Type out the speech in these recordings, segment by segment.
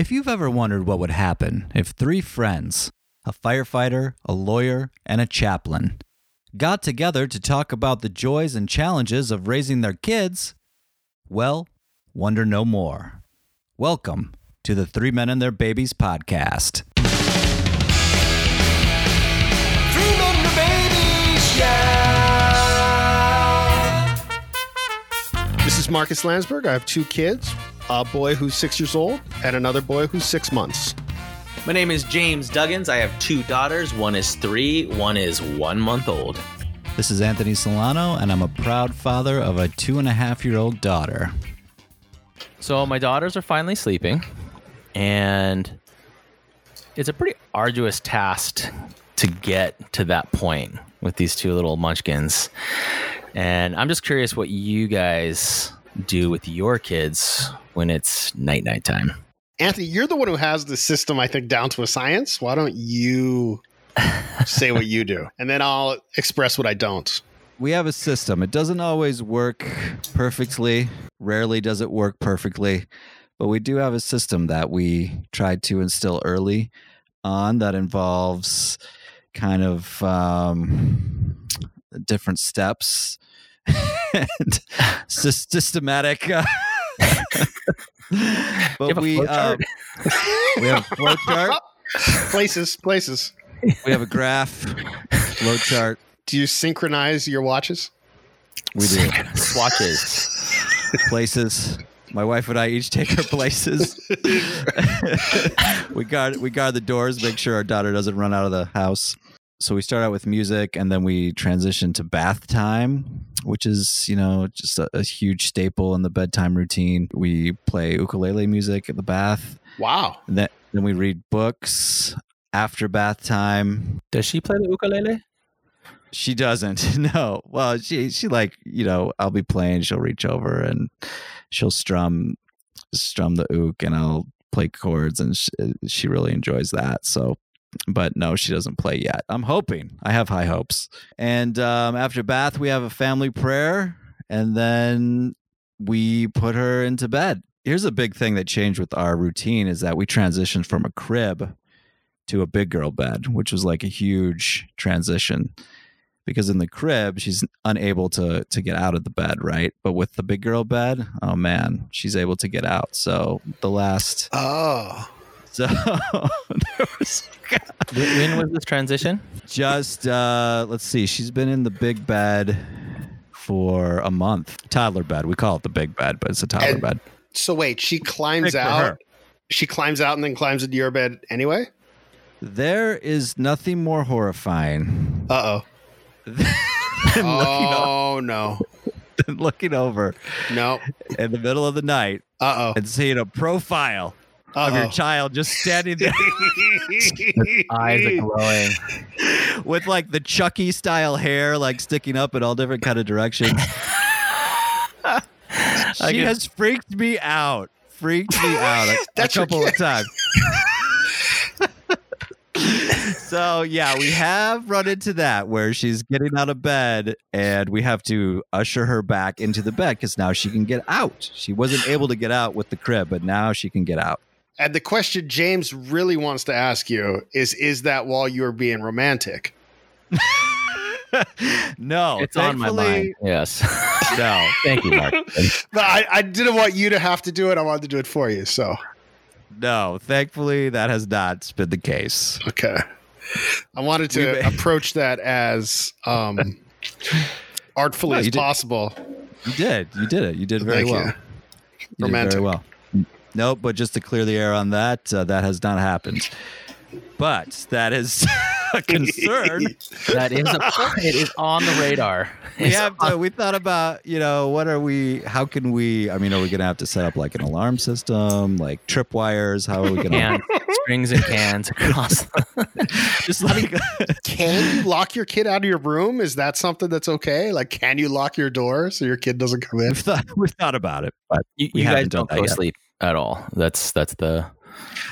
If you've ever wondered what would happen if three friends, a firefighter, a lawyer, and a chaplain, got together to talk about the joys and challenges of raising their kids, well, wonder no more. Welcome to the Three Men and Their Babies podcast. Three men and babies, yeah. This is Marcus Landsberg. I have two kids a boy who's six years old and another boy who's six months. My name is James Duggins. I have two daughters. One is three, one is one month old. This is Anthony Solano, and I'm a proud father of a two and a half year old daughter. So my daughters are finally sleeping, and it's a pretty arduous task to get to that point with these two little munchkins. And I'm just curious what you guys do with your kids when it's night night time. Anthony, you're the one who has the system, I think, down to a science. Why don't you say what you do? And then I'll express what I don't. We have a system. It doesn't always work perfectly, rarely does it work perfectly, but we do have a system that we tried to instill early on that involves kind of um, different steps and systematic. Uh, but we flow um, we have a flow chart. places, places. We have a graph, flow chart. Do you synchronize your watches? We do Swatches. places. My wife and I each take our places. we guard we guard the doors, make sure our daughter doesn't run out of the house. So we start out with music, and then we transition to bath time, which is you know just a, a huge staple in the bedtime routine. We play ukulele music at the bath. Wow. And then then we read books after bath time. Does she play the ukulele? She doesn't. No. Well, she she like you know I'll be playing. She'll reach over and she'll strum strum the uke, and I'll play chords, and she, uh, she really enjoys that. So, but no, she doesn't play yet. I'm hoping. I have high hopes. And um, after bath, we have a family prayer, and then we put her into bed. Here's a big thing that changed with our routine is that we transitioned from a crib to a big girl bed, which was like a huge transition because in the crib she's unable to to get out of the bed, right? But with the big girl bed, oh man, she's able to get out. So the last Oh. So was When when was this transition? just uh let's see, she's been in the big bed for a month. Toddler bed. We call it the big bed, but it's a toddler And- bed. So wait, she climbs Big out. She climbs out and then climbs into your bed anyway? There is nothing more horrifying Uh than looking, oh. oh no. than looking over No. in the middle of the night Uh oh. and seeing a profile oh. of your oh. child just standing there Eyes are glowing. with like the Chucky style hair like sticking up in all different kind of directions. She can- has freaked me out. Freaked me out a, a That's your couple of times. so yeah, we have run into that where she's getting out of bed and we have to usher her back into the bed because now she can get out. She wasn't able to get out with the crib, but now she can get out. And the question James really wants to ask you is is that while you're being romantic? no, It's on my thankfully, mind. Yes. No, Thank you, Mark. But I, I didn't want you to have to do it. I wanted to do it for you. So no, thankfully that has not been the case. okay. I wanted to may- approach that as um artfully No, as did- possible. You did. You did it. You did very Thank well. you. You did Romantic. very well. Nope, but just to clear the air on that, uh, that has not happened. But that is a concern. That is a it is on the radar. we have to, we thought about, you know, what are we how can we I mean, are we gonna have to set up like an alarm system, like tripwires? How are we gonna Can strings and cans across. just like Can you lock your kid out of your room? Is that something that's okay? Like, can you lock your door so your kid doesn't come in? we've thought we've thought about it, but You, you guys don't go yet. sleep at all. That's that's the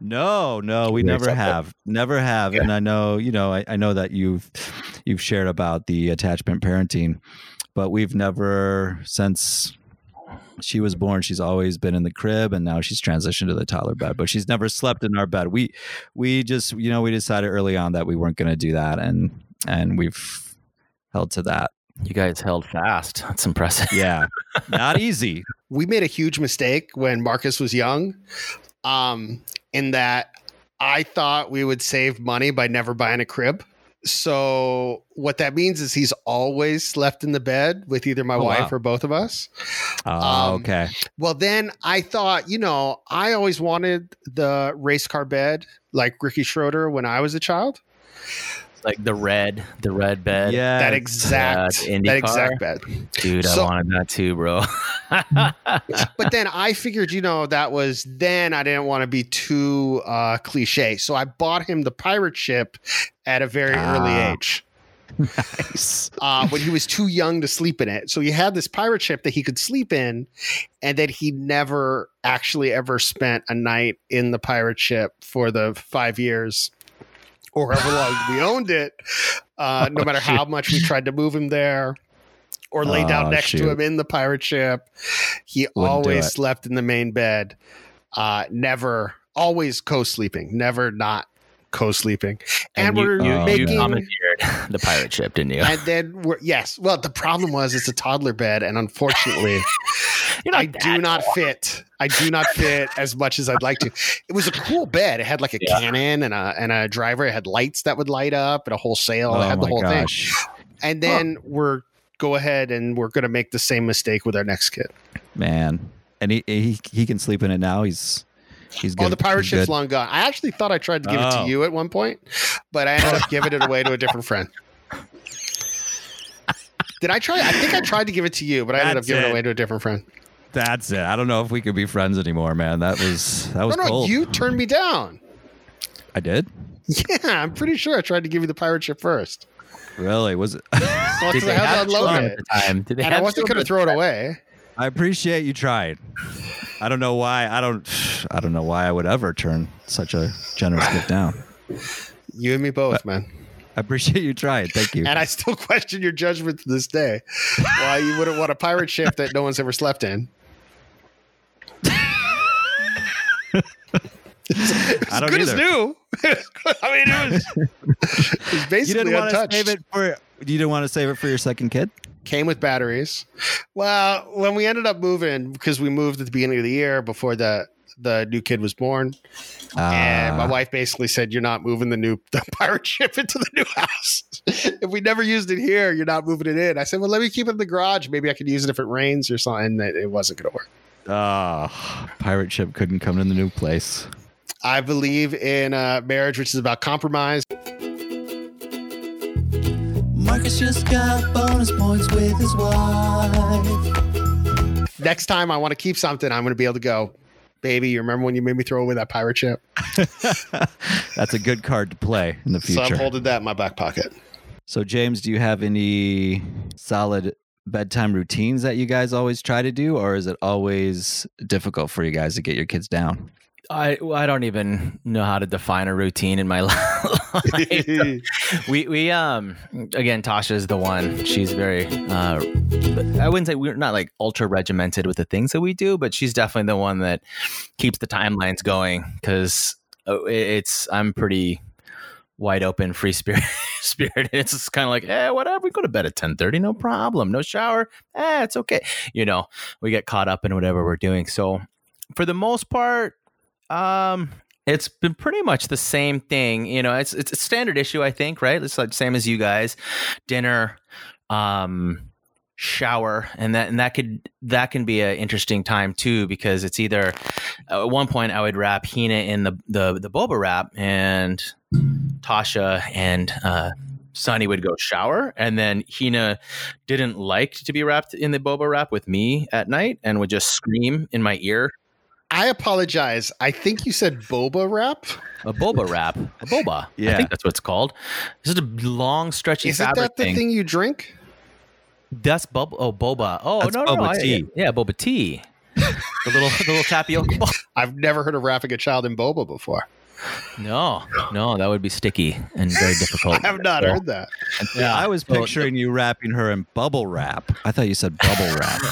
No, no, we never have, never have, and I know, you know, I, I know that you've you've shared about the attachment parenting, but we've never since she was born, she's always been in the crib, and now she's transitioned to the toddler bed. But she's never slept in our bed. We we just you know we decided early on that we weren't going to do that, and and we've held to that. You guys held fast. That's impressive. Yeah, not easy. We made a huge mistake when Marcus was young, um, in that I thought we would save money by never buying a crib. So what that means is he's always slept in the bed with either my Oh, wife wow. or both of us. Oh, Um, okay. Well, then I thought, you know, I always wanted the race car bed like Ricky Schroder when I was a child. Like the red, the red bed. Yeah, that exact, uh, that exact bed. Dude, So- I wanted that too, bro. but then I figured, you know, that was then I didn't want to be too uh, cliche. So I bought him the pirate ship at a very early Ah. age Nice. uh, when he was too young to sleep in it. So he had this pirate ship that he could sleep in, and that he never actually ever spent a night in the pirate ship for the five years or however long we owned it. Uh, no Oh, matter how much we tried to move him there. Or lay down Oh, next shoot. to him in the pirate ship. He Wouldn't always slept in the main bed. Uh, never, always co-sleeping. Never not co-sleeping. And, you, we're you, Oh, you making commandeered the pirate ship, didn't you? and then we're yes. Well, the problem was it's a toddler bed, and unfortunately, I not do that not fit. I do not fit as much as I'd like to. It was a cool bed. It had like a Yeah. cannon and a and a driver. It had lights that would light up and a whole sail. Oh it had the my whole thing. gosh, And then we're go ahead and we're going to make the same mistake with our next kid. man! And he he he can sleep in it now. He's he's oh, good. Oh, the pirate He's ship's good. long gone. I actually thought I tried to give it Oh. to you at one point, but I ended up giving it away to a different friend. Did I try? I think I tried to give it to you, but I ended up giving it it. away to a different friend. That's it. I don't know if we could be friends anymore, man. That was that was no, no, cold. you turned me down. I did. Yeah, I'm pretty sure I tried to give you the pirate ship first. Really? Was it? Well, Did they I had have to unload it. at the time? Did they And I wasn't going to throw it away. I appreciate you tried. I don't know why. I don't. I don't know why I would ever turn such a generous gift down. You and me both, man. I appreciate you tried. Thank you. And I still question your judgment to this day. Why you wouldn't want a pirate ship that no one's ever slept in? I don't Good either. as new. I mean, it was, it was You basically didn't want to save it for. You didn't want to save it for your second kid. Came with batteries. Well, when we ended up moving, because we moved at the beginning of the year before the the new kid was born, and my Ah, wife basically said, "You're not moving the new the pirate ship into the new house. if we never used it here, you're not moving it in." I said, "Well, let me keep it in the garage. Maybe I could use it if it rains or something." And it it wasn't going to work. Ah, pirate ship couldn't come in the new place. I believe in uh, marriage, which is about compromise. Marcus just got bonus points with his wife. Next time I want to keep something, I'm going to be able to go, baby. You remember when you made me throw away that pirate ship? That's a good card to play in the future. So I'm future. holding that in my back pocket. So, James, do you have any solid bedtime routines that you guys always try to do, or is it always difficult for you guys to get your kids down? I I don't even know how to define a routine in my life. we we um again Tasha is the one. She's very uh I wouldn't say we're not like ultra regimented with the things that we do, but she's definitely the one that keeps the timelines going because it's I'm pretty wide open, free spirit spirit. It's just kind of like, eh, whatever. We go to bed at ten thirty, no problem. No shower, eh, it's okay. You know, we get caught up in whatever we're doing. So for the most part, um, it's been pretty much the same thing. You know, it's it's a standard issue, I think, right? It's like same as you guys. Dinner, um, shower, and that and that could that can be an interesting time too because it's either at one point I would wrap Hina in the the the boba wrap and Tasha and uh Sunny would go shower, and then Hina didn't like to be wrapped in the boba wrap with me at night and would just scream in my ear I apologize. I think you said boba wrap. a boba wrap, a boba. I Yeah. think that's what it's called. It's just a long, stretchy Isn't fabric that the thing. thing you drink? That's boba. Oh, boba. Oh, That's no, no, no. boba I- tea. yeah, boba tea. the little, the little tapioca. I've never heard of wrapping a child in boba before. No, no, that would be sticky and very difficult. I have not So- heard that. Yeah, I was picturing you wrapping her in bubble wrap. I thought you said bubble wrap.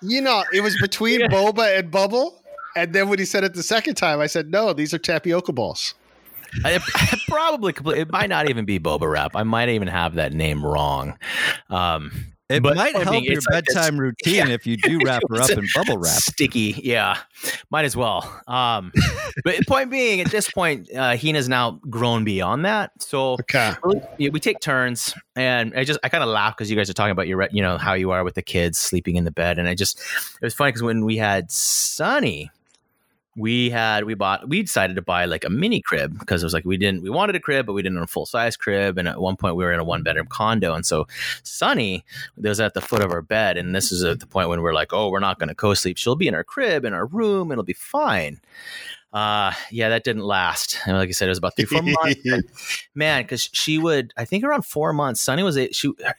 You know, it was between boba and bubble. And then when he said it the second time, I said, no, these are tapioca balls. I, I probably complete, it might not even be boba wrap. I might even have that name wrong. Um, It But, might I help mean, your it's like this- bedtime routine if you do wrap her up in bubble wrap. Sticky, yeah, might as well. Um, but point being, at this point, uh, Hina's now grown beyond that. So Okay. yeah, we take turns, and I just I kind of laugh because you guys are talking about your you know how you are with the kids sleeping in the bed, and I just it was funny because when we had Sunny, we had we bought we decided to buy like a mini crib because it was like we didn't we wanted a crib but we didn't want a full size crib and at one point we were in a one bedroom condo and so Sunny was at the foot of our bed and this is at the point when we're like oh we're not going to co-sleep she'll be in our crib in our room it'll be fine. Uh yeah that didn't last. And like i said it was about three four months man because she would i think around four months sunny was a, she uh,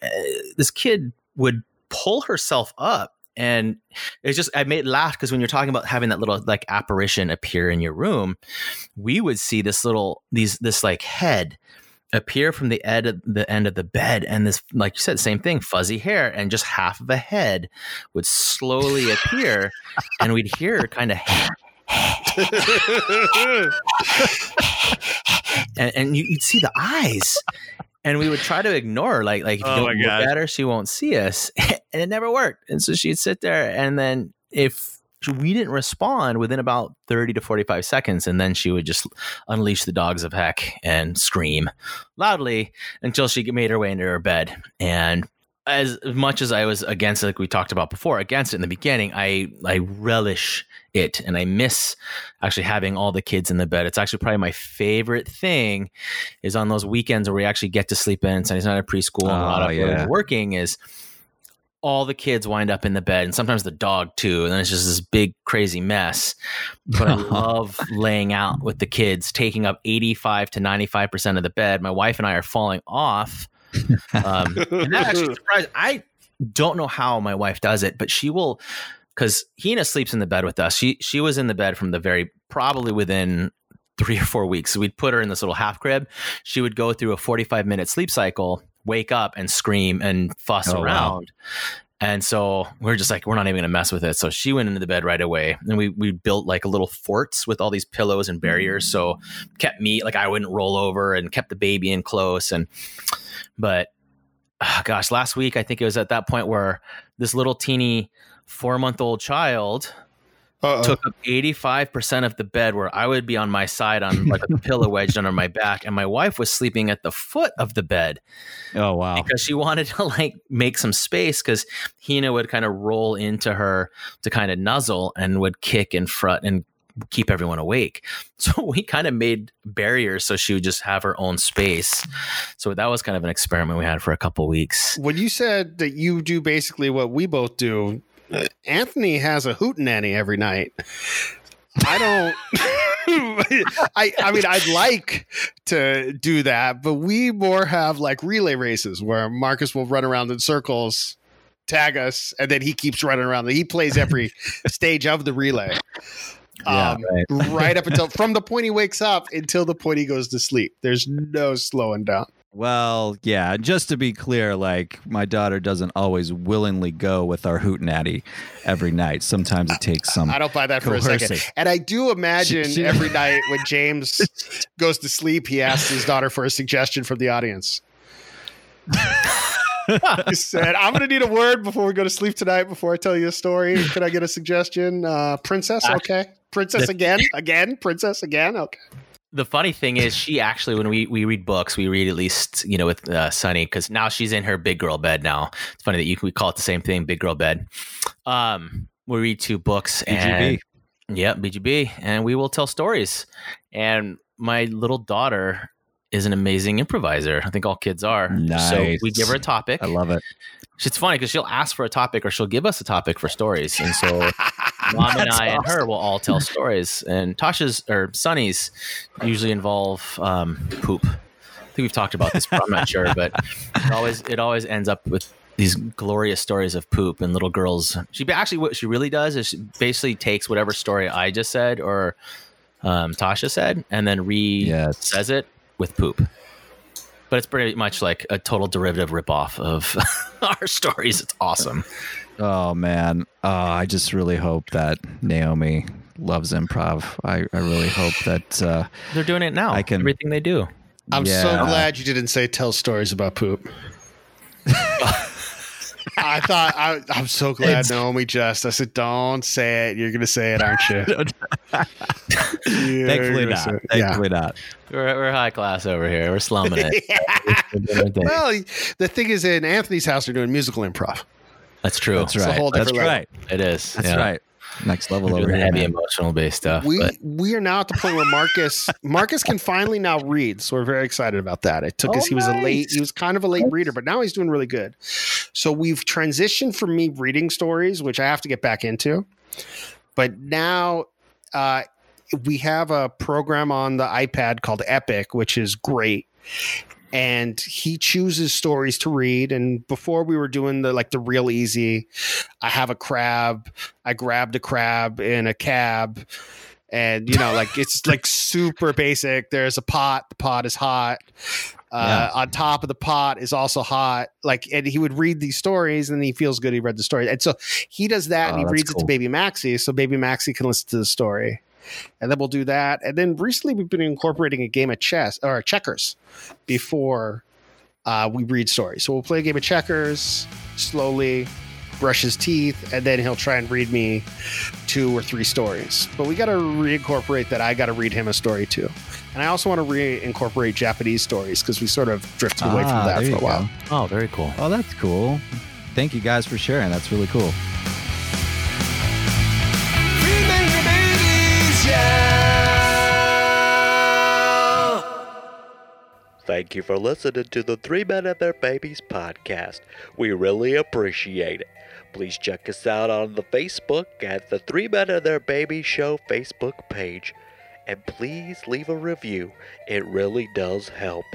this kid would pull herself up and it's just i made laugh because when you're talking about having that little like apparition appear in your room we would see this little these this like head appear from the end of the end of the bed and this like you said same thing fuzzy hair and just half of a head would slowly appear and we'd hear kind of and, and you'd see the eyes and we would try to ignore her, like like if you Oh don't look gosh. at her she won't see us. And it never worked. And so she'd sit there and then if we didn't respond within about 30 to 45 seconds and then she would just unleash the dogs of heck and scream loudly until she made her way into her bed. And as much as I was against it, like we talked about before, against it in the beginning, I I relish it and I miss actually having all the kids in the bed. It's actually probably my favorite thing is on those weekends where we actually get to sleep in. So he's not at preschool and a lot Oh, of yeah. working is all the kids wind up in the bed and sometimes the dog too. And then it's just this big crazy mess. But I love laying out with the kids, taking up 85 to 95% of the bed. My wife and I are falling off. Um, and that actually surprised. I don't know how my wife does it, but she will because Hina sleeps in the bed with us. She she was in the bed from the very probably within three or four weeks. So we'd put her in this little half crib. She would go through a 45 minute sleep cycle, wake up and scream and fuss Oh, wow. And so we're just like, we're not even gonna mess with it. So she went into the bed right away. And we we built like a little forts with all these pillows and barriers. So kept me like I wouldn't roll over and kept the baby in close. And but ah, gosh, last week I think it was at that point where this little teeny four month old child Uh-oh. took up 85% of the bed where I would be on my side on like a pillow wedged under my back and my wife was sleeping at the foot of the bed Oh wow. because she wanted to like make some space because Hina would kind of roll into her to kind of nuzzle and would kick and front and keep everyone awake. So we kind of made barriers so she would just have her own space. So that was kind of an experiment we had for a couple weeks. when you said that you do basically what we both do, Anthony has a hootenanny every night. I don't. I I mean I'd like to do that, but we more have like relay races where Marcus will run around in circles, tag us, and then he keeps running around. He plays every stage of the relay. Yeah, Um, right up until from the point he wakes up until the point he goes to sleep. There's no slowing down. Well, yeah, just to be clear, like my daughter doesn't always willingly go with our hootenanny every night. Sometimes it takes some I don't buy that for a second. And I do imagine She- she- every night when James goes to sleep, he asks his daughter for a suggestion from the audience. he said, I'm going to need a word before we go to sleep tonight before I tell you a story. Could I get a suggestion? Uh, princess? Okay. Princess again? Again? Princess again? Okay. The funny thing is, she actually, when we, we read books, we read at least, you know, with uh, Sunny, because now she's in her big girl bed now. It's funny that you we call it the same thing, big girl bed. Um, we read two books and BGB. Yep, BGB, and we will tell stories. And my little daughter is an amazing improviser. I think all kids are. So we give her a topic. I love it. It's funny because she'll ask for a topic or she'll give us a topic for stories. And so mom and I and her will all tell stories. And Tasha's or Sunny's usually involve um, poop. I think we've talked about this, but I'm not sure. But it always it always ends up with these glorious stories of poop and little girls. She actually what she really does is she basically takes whatever story I just said or um, Tasha said and then re Yes. says it with poop. But it's pretty much like a total derivative ripoff of our stories. It's awesome. Oh man, oh, I just really hope that Naomi loves improv. I, I really hope that. Uh, They're doing it now. I can- everything they do. I'm so glad you didn't say tell stories about poop. I thought I, I'm so glad It's- Naomi just. I said, "Don't say it. You're gonna say it, aren't you?" Thankfully not. say it. Yeah. Thankfully not. We're, we're high class over here. We're slumming it. We're doing our thing. Well, the thing is, in Anthony's house, they're doing musical improv. That's true. That's right. whole That's level. right. It is. That's yeah. right. Next level We're over here. heavy man. emotional based stuff. We but we are now at the point where Marcus Marcus can finally now read, so we're very excited about that. It took us. Oh, He was a late. He was kind of a late reader, but now he's doing really good. So we've transitioned from me reading stories, which I have to get back into, but now. Uh, we have a program on the iPad called Epic, which is great. And he chooses stories to read. And before we were doing the like the real easy, I have a crab. I grabbed a crab in a cab. And you know, like it's like super basic. There's a pot, the pot is hot. Uh, on top of the pot is also hot. Like, and he would read these stories, and he feels good. He read the story, and so he does that, and Oh, he that's reads it to. Baby Maxie, so Baby Maxie can listen to the story and then we'll do that. And then recently we've been incorporating a game of chess or checkers before uh, we read stories. So we'll play a game of checkers slowly, brush his teeth, and then he'll try and read me two or three stories. But we got to reincorporate that. I got to read him a story too. And I also want to reincorporate Japanese stories because we sort of drifted away from Ah, that for a while. go. oh, very cool. Oh, that's cool. Thank you guys for sharing. That's really cool. Thank you for listening to the Three Men and Their Babies podcast. We really appreciate it. Please check us out on the Facebook at the Three Men and Their Babies Show Facebook page. And please leave a review. It really does help.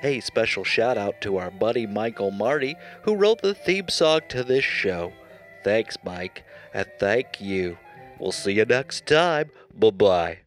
Hey, special shout out to our buddy Michael Marty, who wrote the theme song to this show. Thanks, Mike, and thank you. We'll see you next time. Bye bye.